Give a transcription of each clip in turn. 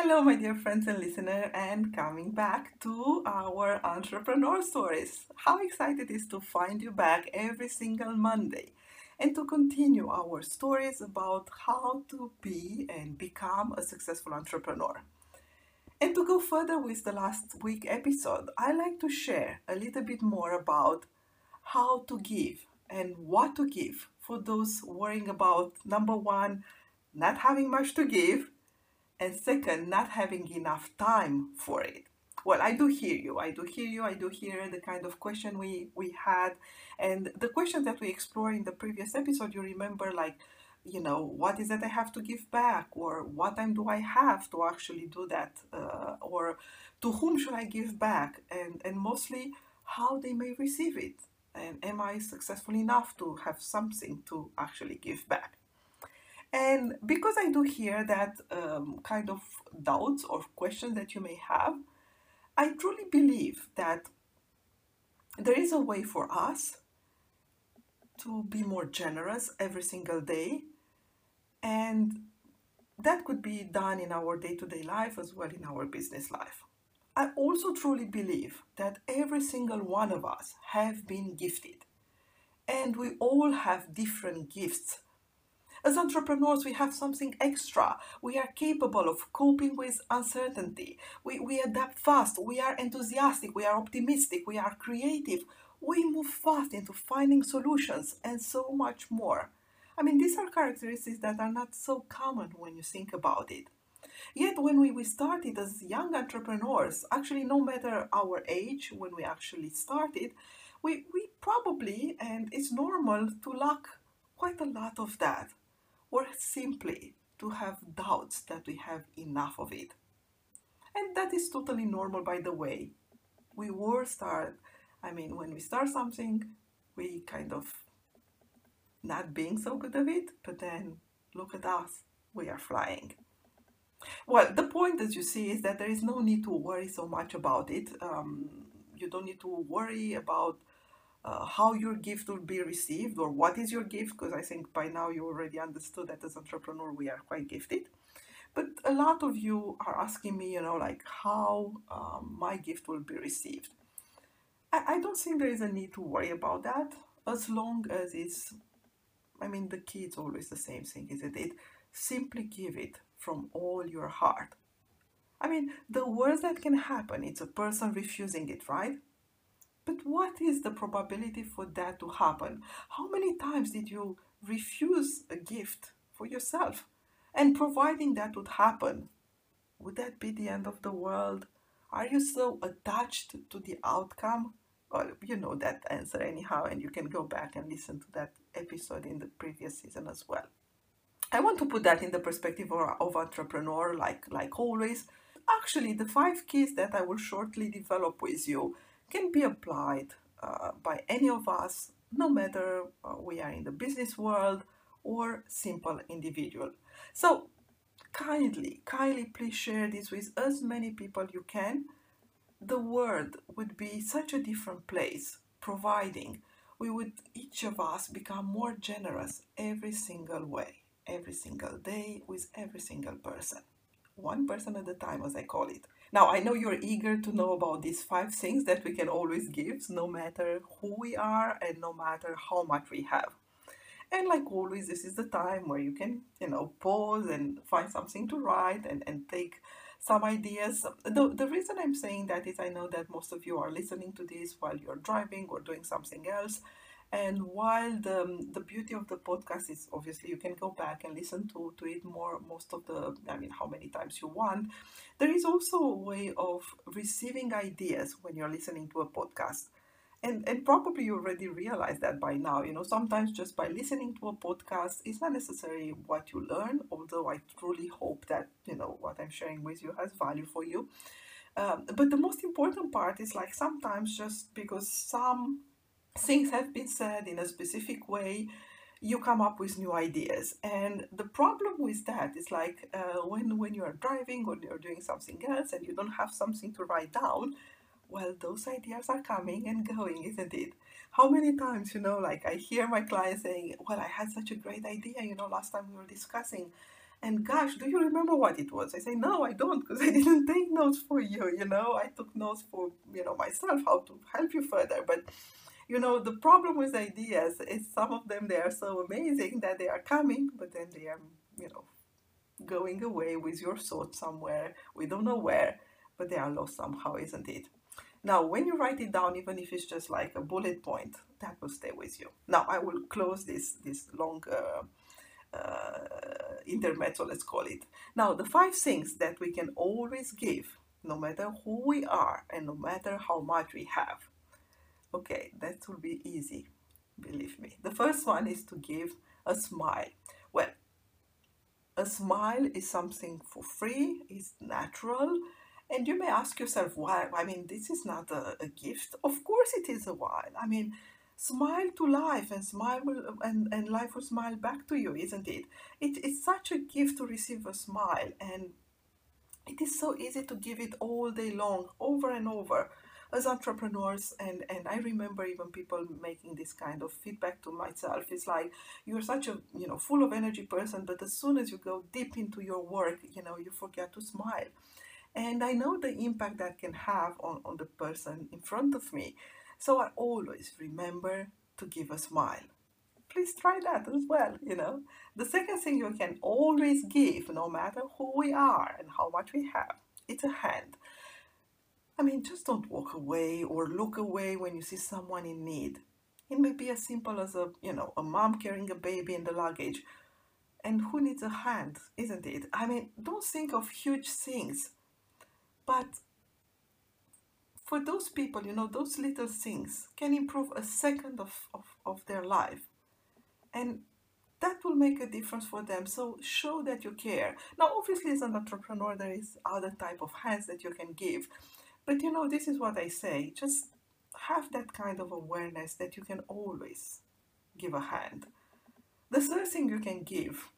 Hello, my dear friends and listener, and coming back to our entrepreneur stories. How excited is to find you back every single Monday and to continue our stories about how to be and become a successful entrepreneur. And to go further with the last week episode, I like to share a little bit more about how to give and what to give for those worrying about number one, not having much to give and second, not having enough time for it. Well, I do hear you. I do hear you. I do hear the kind of question we, we had. And the question that we explored in the previous episode, you remember, like, you know, what is it I have to give back? Or what time do I have to actually do that? Uh, or to whom should I give back? And, and mostly, how they may receive it. And am I successful enough to have something to actually give back? And because I do hear that um, kind of doubts or questions that you may have, I truly believe that there is a way for us to be more generous every single day. And that could be done in our day to day life as well in our business life. I also truly believe that every single one of us have been gifted and we all have different gifts as entrepreneurs, we have something extra. We are capable of coping with uncertainty. We, we adapt fast. We are enthusiastic. We are optimistic. We are creative. We move fast into finding solutions and so much more. I mean, these are characteristics that are not so common when you think about it. Yet, when we, we started as young entrepreneurs, actually, no matter our age, when we actually started, we, we probably, and it's normal to lack quite a lot of that or simply to have doubts that we have enough of it. And that is totally normal, by the way. We will start, I mean, when we start something, we kind of not being so good at it, but then look at us, we are flying. Well, the point, as you see, is that there is no need to worry so much about it. Um, you don't need to worry about uh, how your gift will be received or what is your gift, because I think by now you already understood that as entrepreneur we are quite gifted. But a lot of you are asking me, you know, like how um, my gift will be received. I, I don't think there is a need to worry about that as long as it's, I mean, the key is always the same thing, isn't it? Simply give it from all your heart. I mean, the worst that can happen is a person refusing it, right? But what is the probability for that to happen? How many times did you refuse a gift for yourself? And providing that would happen, would that be the end of the world? Are you so attached to the outcome? Well, you know that answer anyhow, and you can go back and listen to that episode in the previous season as well. I want to put that in the perspective of, of entrepreneur, like like always. Actually, the five keys that I will shortly develop with you can be applied uh, by any of us, no matter uh, we are in the business world or simple individual. So kindly, kindly please share this with as many people you can. The world would be such a different place, providing we would each of us become more generous every single way every single day with every single person. One person at a time, as I call it. Now, I know you're eager to know about these five things that we can always give, no matter who we are and no matter how much we have. And like always, this is the time where you can, you know, pause and find something to write and, and take some ideas. The, the reason I'm saying that is I know that most of you are listening to this while you're driving or doing something else. And while the, the beauty of the podcast is obviously you can go back and listen to, to it more, most of the, I mean, how many times you want, there is also a way of receiving ideas when you're listening to a podcast. And, and probably you already realize that by now. You know, sometimes just by listening to a podcast is not necessarily what you learn, although I truly hope that, you know, what I'm sharing with you has value for you. Um, but the most important part is like sometimes just because some things have been said in a specific way. You come up with new ideas. And the problem with that is like uh, when when you're driving or you're doing something else and you don't have something to write down well those ideas are coming and going isn't it? How many times you know like i hear my clients saying well i had such a great idea you know last time we were discussing. And gosh do you remember what it was? I say no i don't because i didn't take notes for you you know? I took notes for you know myself how to help you further. But you know the problem with ideas is some of them they are so amazing that they are coming but then they are you know going away with your thoughts somewhere. We don't know where but they are lost somehow isn't it? Now when you write it down even if it's just like a bullet point that will stay with you. Now i will close this this long uh, uh, intermezzo let's call it. Now the five things that we can always give no matter who we are and no matter how much we have Okay, that will be easy, believe me. The first one is to give a smile. Well, a smile is something for free, it's natural, and you may ask yourself why. I mean, this is not a, a gift. Of course, it is a while. I mean, smile to life and smile will, and, and life will smile back to you, isn't it? it? It's such a gift to receive a smile, and it is so easy to give it all day long, over and over as entrepreneurs and and i remember even people making this kind of feedback to myself. It's like you're such a you know full of energy person but as soon as you go deep into your work you know you forget to smile. And i know the impact that can have on, on the person in front of me. So i always remember to give a smile. Please try that as well you know. The second thing you can always give no matter who we are and how much we have it's a hand I mean, just don't walk away or look away when you see someone in need. It may be as simple as a, you know, a mom carrying a baby in the luggage. And who needs a hand, isn't it? I mean, don't think of huge things. But for those people, you know, those little things can improve a second of, of, of their life. And that will make a difference for them. So show that you care. Now, obviously, as an entrepreneur, there is other type of hands that you can give. But you know, this is what I say just have that kind of awareness that you can always give a hand. The third thing you can give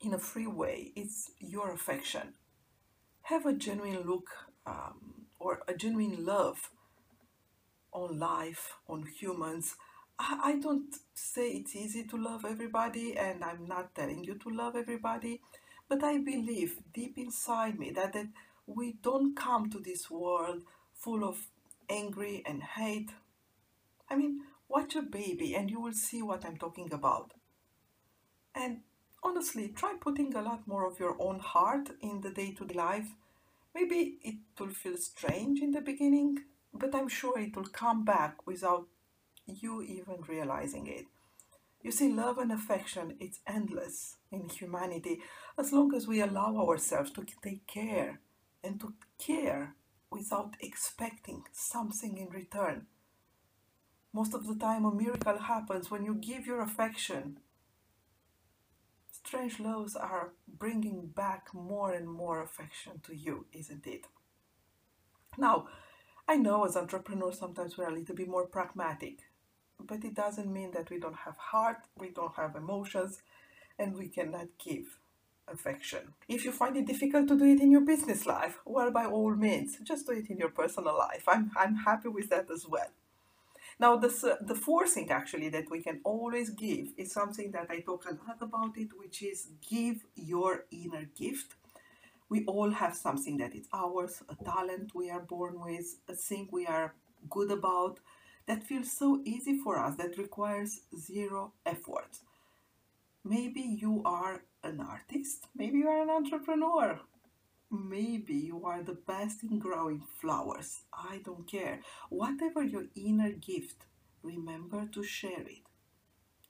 in a free way is your affection. Have a genuine look um, or a genuine love on life, on humans. I, I don't say it's easy to love everybody, and I'm not telling you to love everybody, but I believe deep inside me that, that we don't come to this world full of angry and hate. I mean, watch a baby and you will see what I'm talking about. And honestly, try putting a lot more of your own heart in the day to day life. Maybe it will feel strange in the beginning, but I'm sure it will come back without you even realizing it. You see, love and affection, it's endless in humanity as long as we allow ourselves to take care and to care without expecting something in return. Most of the time, a miracle happens when you give your affection. Strange loves are bringing back more and more affection to you, isn't it? Now, I know as entrepreneurs sometimes we're a little bit more pragmatic, but it doesn't mean that we don't have heart, we don't have emotions, and we cannot give affection. If you find it difficult to do it in your business life, well, by all means, just do it in your personal life. I'm, I'm happy with that as well. Now, uh, the fourth thing actually that we can always give is something that I talk a lot about it, which is give your inner gift. We all have something that is ours, a talent we are born with, a thing we are good about, that feels so easy for us, that requires zero effort. Maybe you are an artist, maybe you are an entrepreneur, maybe you are the best in growing flowers. I don't care. Whatever your inner gift, remember to share it.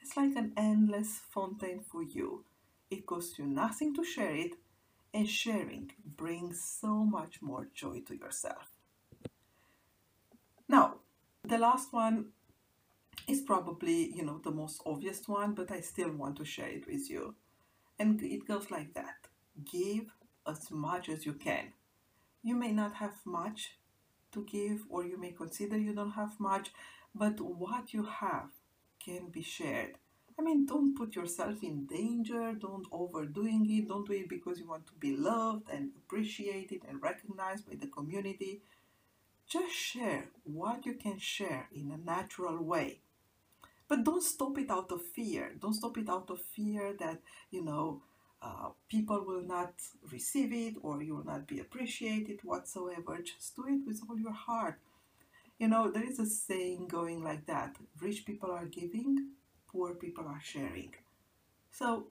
It's like an endless fountain for you. It costs you nothing to share it, and sharing brings so much more joy to yourself. Now, the last one is probably, you know, the most obvious one, but I still want to share it with you. And it goes like that. Give as much as you can. You may not have much to give or you may consider you don't have much, but what you have can be shared. I mean, don't put yourself in danger, don't overdoing it, don't do it because you want to be loved and appreciated and recognized by the community. Just share what you can share in a natural way. But don't stop it out of fear. Don't stop it out of fear that, you know, uh, people will not receive it or you will not be appreciated whatsoever. Just do it with all your heart. You know, there is a saying going like that rich people are giving, poor people are sharing. So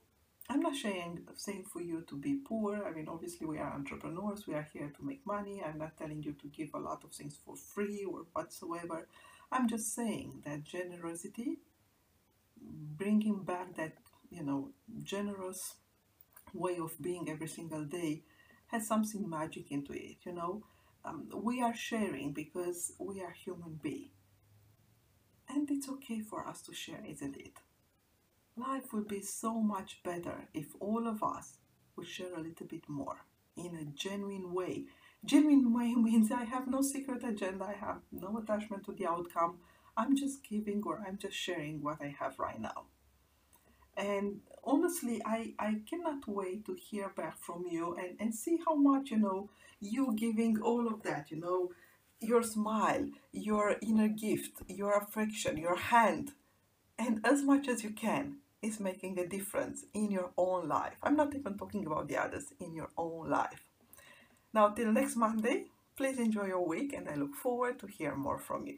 I'm not saying, saying for you to be poor. I mean, obviously, we are entrepreneurs, we are here to make money. I'm not telling you to give a lot of things for free or whatsoever. I'm just saying that generosity, bringing back that, you know, generous way of being every single day, has something magic into it, you know. Um, we are sharing because we are human beings. And it's okay for us to share, isn't it? Life would be so much better if all of us would share a little bit more in a genuine way. Genuine way means I have no secret agenda, I have no attachment to the outcome. I'm just giving or I'm just sharing what I have right now. And honestly, I, I cannot wait to hear back from you and, and see how much, you know, you giving all of that, you know, your smile, your inner gift, your affection, your hand, and as much as you can is making a difference in your own life. I'm not even talking about the others, in your own life. Now, till next Monday, please enjoy your week and I look forward to hear more from you.